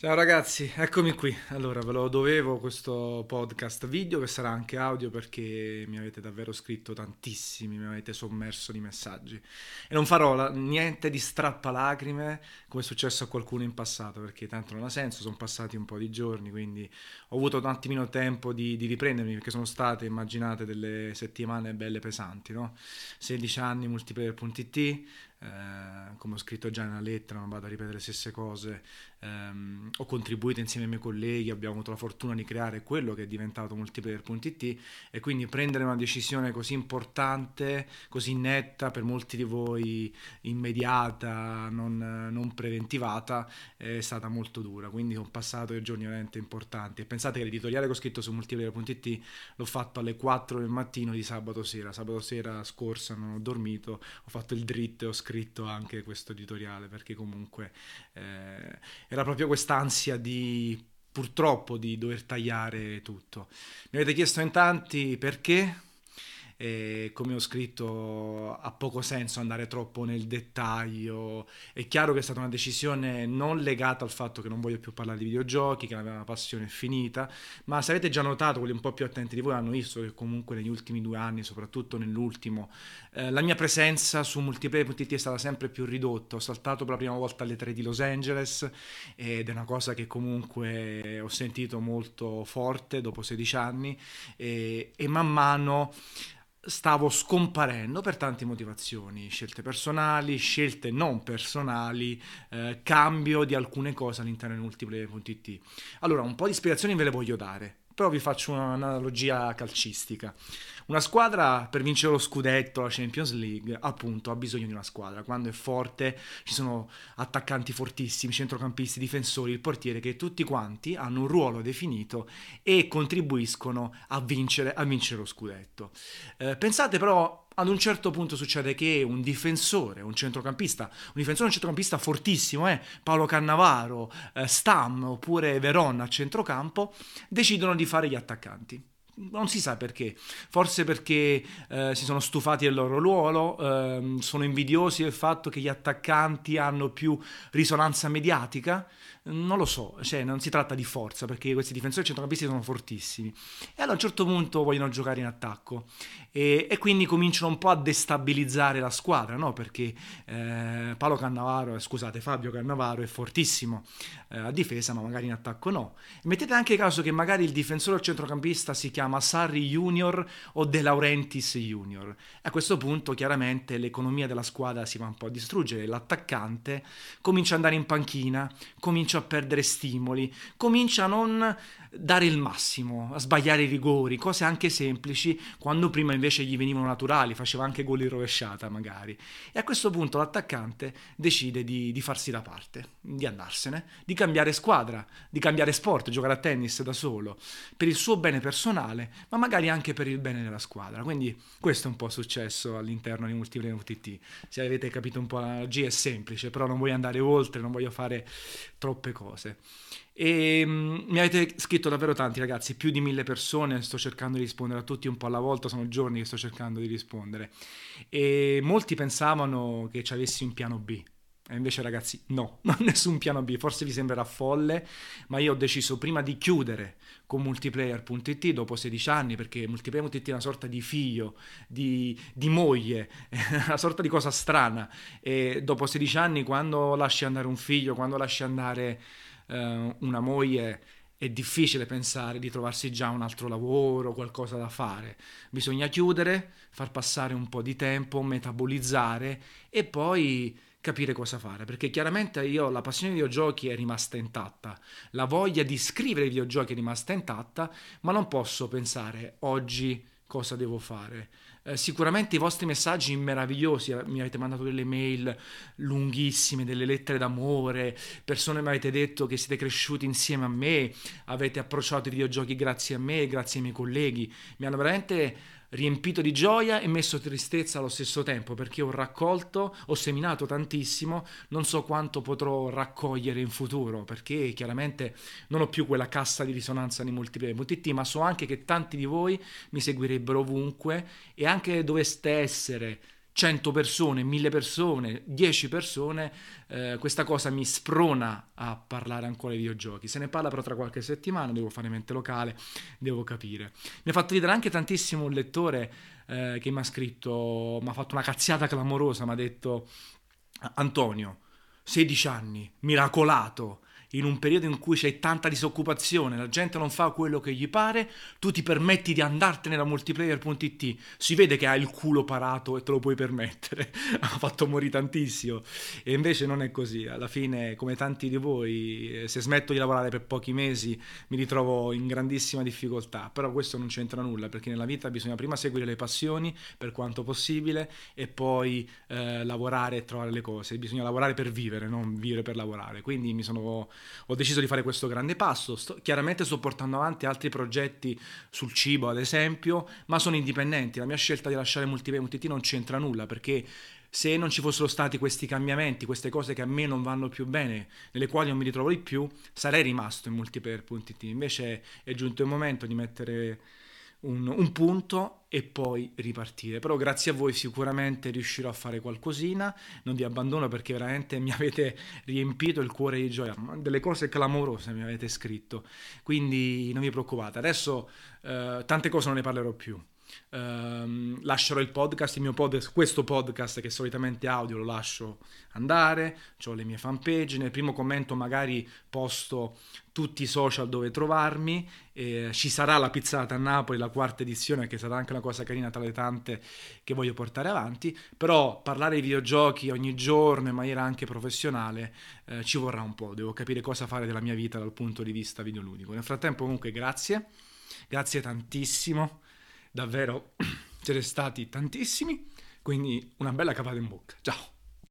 Ciao ragazzi, eccomi qui. Allora, ve lo dovevo questo podcast video che sarà anche audio perché mi avete davvero scritto tantissimi, mi avete sommerso di messaggi. E non farò la- niente di strappalacrime come è successo a qualcuno in passato perché tanto non ha senso, sono passati un po' di giorni, quindi ho avuto un attimino tempo di, di riprendermi perché sono state, immaginate, delle settimane belle pesanti, no? 16 anni multiplayer.it, eh, come ho scritto già nella lettera, non vado a ripetere le stesse cose, ehm, ho contribuito insieme ai miei colleghi, abbiamo avuto la fortuna di creare quello che è diventato multiplayer.it e quindi prendere una decisione così importante, così netta, per molti di voi immediata, non, non preventivata, è stata molto dura, quindi ho passato dei giorni veramente importanti. E pensate che l'editoriale che ho scritto su multiplayer.it l'ho fatto alle 4 del mattino di sabato sera, sabato sera scorsa non ho dormito, ho fatto il dritto e ho scritto anche questo editoriale perché comunque eh, era proprio quest'ansia di purtroppo di dover tagliare tutto. Mi avete chiesto in tanti perché e come ho scritto ha poco senso andare troppo nel dettaglio. È chiaro che è stata una decisione non legata al fatto che non voglio più parlare di videogiochi, che la mia passione è finita, ma se avete già notato, quelli un po' più attenti di voi hanno visto che comunque negli ultimi due anni, soprattutto nell'ultimo, eh, la mia presenza su multiplayer.it è stata sempre più ridotta. Ho saltato per la prima volta alle 3 di Los Angeles ed è una cosa che comunque ho sentito molto forte dopo 16 anni e, e man mano stavo scomparendo per tante motivazioni, scelte personali, scelte non personali, eh, cambio di alcune cose all'interno di multiplayer.it. Allora, un po' di spiegazioni ve le voglio dare, però vi faccio un'analogia calcistica. Una squadra per vincere lo scudetto, la Champions League, appunto, ha bisogno di una squadra. Quando è forte ci sono attaccanti fortissimi, centrocampisti, difensori, il portiere che tutti quanti hanno un ruolo definito e contribuiscono a vincere, a vincere lo scudetto. Eh, pensate però ad un certo punto succede che un difensore, un centrocampista, un difensore, un centrocampista fortissimo, eh, Paolo Cannavaro, eh, Stam oppure Verona a centrocampo, decidono di fare gli attaccanti non si sa perché, forse perché eh, si sono stufati del loro ruolo, eh, sono invidiosi del fatto che gli attaccanti hanno più risonanza mediatica, non lo so, cioè non si tratta di forza perché questi difensori centrocampisti sono fortissimi e allora a un certo punto vogliono giocare in attacco e, e quindi cominciano un po' a destabilizzare la squadra, no? perché eh, Paolo Cannavaro, eh, scusate Fabio Cannavaro è fortissimo eh, a difesa ma magari in attacco no. Mettete anche caso che magari il difensore centrocampista si chiama Sarri Junior o De Laurentiis Junior. A questo punto chiaramente l'economia della squadra si va un po' a distruggere, l'attaccante comincia ad andare in panchina, comincia a perdere stimoli, comincia a non dare il massimo, a sbagliare i rigori, cose anche semplici, quando prima invece gli venivano naturali, faceva anche gol in rovesciata magari. E a questo punto l'attaccante decide di, di farsi da parte, di andarsene, di cambiare squadra, di cambiare sport, giocare a tennis da solo, per il suo bene personale, ma magari anche per il bene della squadra. Quindi questo è un po' successo all'interno di Multiplayer UTT. Se avete capito un po' l'analogia è semplice, però non voglio andare oltre, non voglio fare troppe cose. E um, mi avete scritto davvero tanti ragazzi, più di mille persone, sto cercando di rispondere a tutti un po' alla volta, sono giorni che sto cercando di rispondere. E molti pensavano che ci avessi un piano B. E invece ragazzi no, non nessun piano B, forse vi sembrerà folle, ma io ho deciso prima di chiudere con multiplayer.it dopo 16 anni, perché multiplayer.it è una sorta di figlio, di, di moglie, una sorta di cosa strana. E dopo 16 anni quando lasci andare un figlio, quando lasci andare eh, una moglie è difficile pensare di trovarsi già un altro lavoro, qualcosa da fare. Bisogna chiudere, far passare un po' di tempo, metabolizzare e poi capire cosa fare, perché chiaramente io la passione dei videogiochi è rimasta intatta, la voglia di scrivere i videogiochi è rimasta intatta, ma non posso pensare oggi cosa devo fare. Eh, sicuramente i vostri messaggi meravigliosi, eh, mi avete mandato delle mail lunghissime, delle lettere d'amore, persone mi avete detto che siete cresciuti insieme a me, avete approcciato i videogiochi grazie a me, grazie ai miei colleghi, mi hanno veramente riempito di gioia e messo tristezza allo stesso tempo perché ho raccolto, ho seminato tantissimo, non so quanto potrò raccogliere in futuro perché chiaramente non ho più quella cassa di risonanza di multiplayer.it ma so anche che tanti di voi mi seguirebbero ovunque e anche doveste essere 100 persone, 1000 persone, 10 persone, eh, questa cosa mi sprona a parlare ancora di videogiochi. Se ne parla però tra qualche settimana, devo fare mente locale, devo capire. Mi ha fatto ridere anche tantissimo un lettore eh, che mi ha scritto, mi ha fatto una cazziata clamorosa, mi ha detto Antonio, 16 anni, miracolato, in un periodo in cui c'è tanta disoccupazione, la gente non fa quello che gli pare, tu ti permetti di andartene da multiplayer.it, si vede che hai il culo parato e te lo puoi permettere, ha fatto morire tantissimo. E invece non è così, alla fine come tanti di voi eh, se smetto di lavorare per pochi mesi mi ritrovo in grandissima difficoltà, però questo non c'entra nulla perché nella vita bisogna prima seguire le passioni per quanto possibile e poi eh, lavorare e trovare le cose, bisogna lavorare per vivere, non vivere per lavorare, quindi mi sono ho deciso di fare questo grande passo. Sto, chiaramente sto portando avanti altri progetti sul cibo, ad esempio, ma sono indipendenti. La mia scelta di lasciare Multiplayer.it non c'entra nulla perché se non ci fossero stati questi cambiamenti, queste cose che a me non vanno più bene, nelle quali non mi ritrovo di più, sarei rimasto in multiplayer.it. Invece è giunto il momento di mettere un, un, punto e poi ripartire. Però grazie a voi sicuramente riuscirò a fare qualcosina, non vi abbandono perché veramente mi avete riempito il cuore di gioia, delle cose clamorose mi avete scritto, quindi non vi preoccupate, adesso eh, tante cose non ne parlerò più. Um, lascerò il podcast, il mio podcast, questo podcast che solitamente audio lo lascio andare, ho le mie fanpage, nel primo commento magari posto tutti i social dove trovarmi, eh, ci sarà la pizzata a Napoli, la quarta edizione che sarà anche una cosa carina tra le tante che voglio portare avanti, però parlare di videogiochi ogni giorno in maniera anche professionale eh, ci vorrà un po', devo capire cosa fare della mia vita dal punto di vista videoludico. Nel frattempo comunque grazie, grazie tantissimo davvero ce ne stati tantissimi, quindi una bella capata in bocca. Ciao!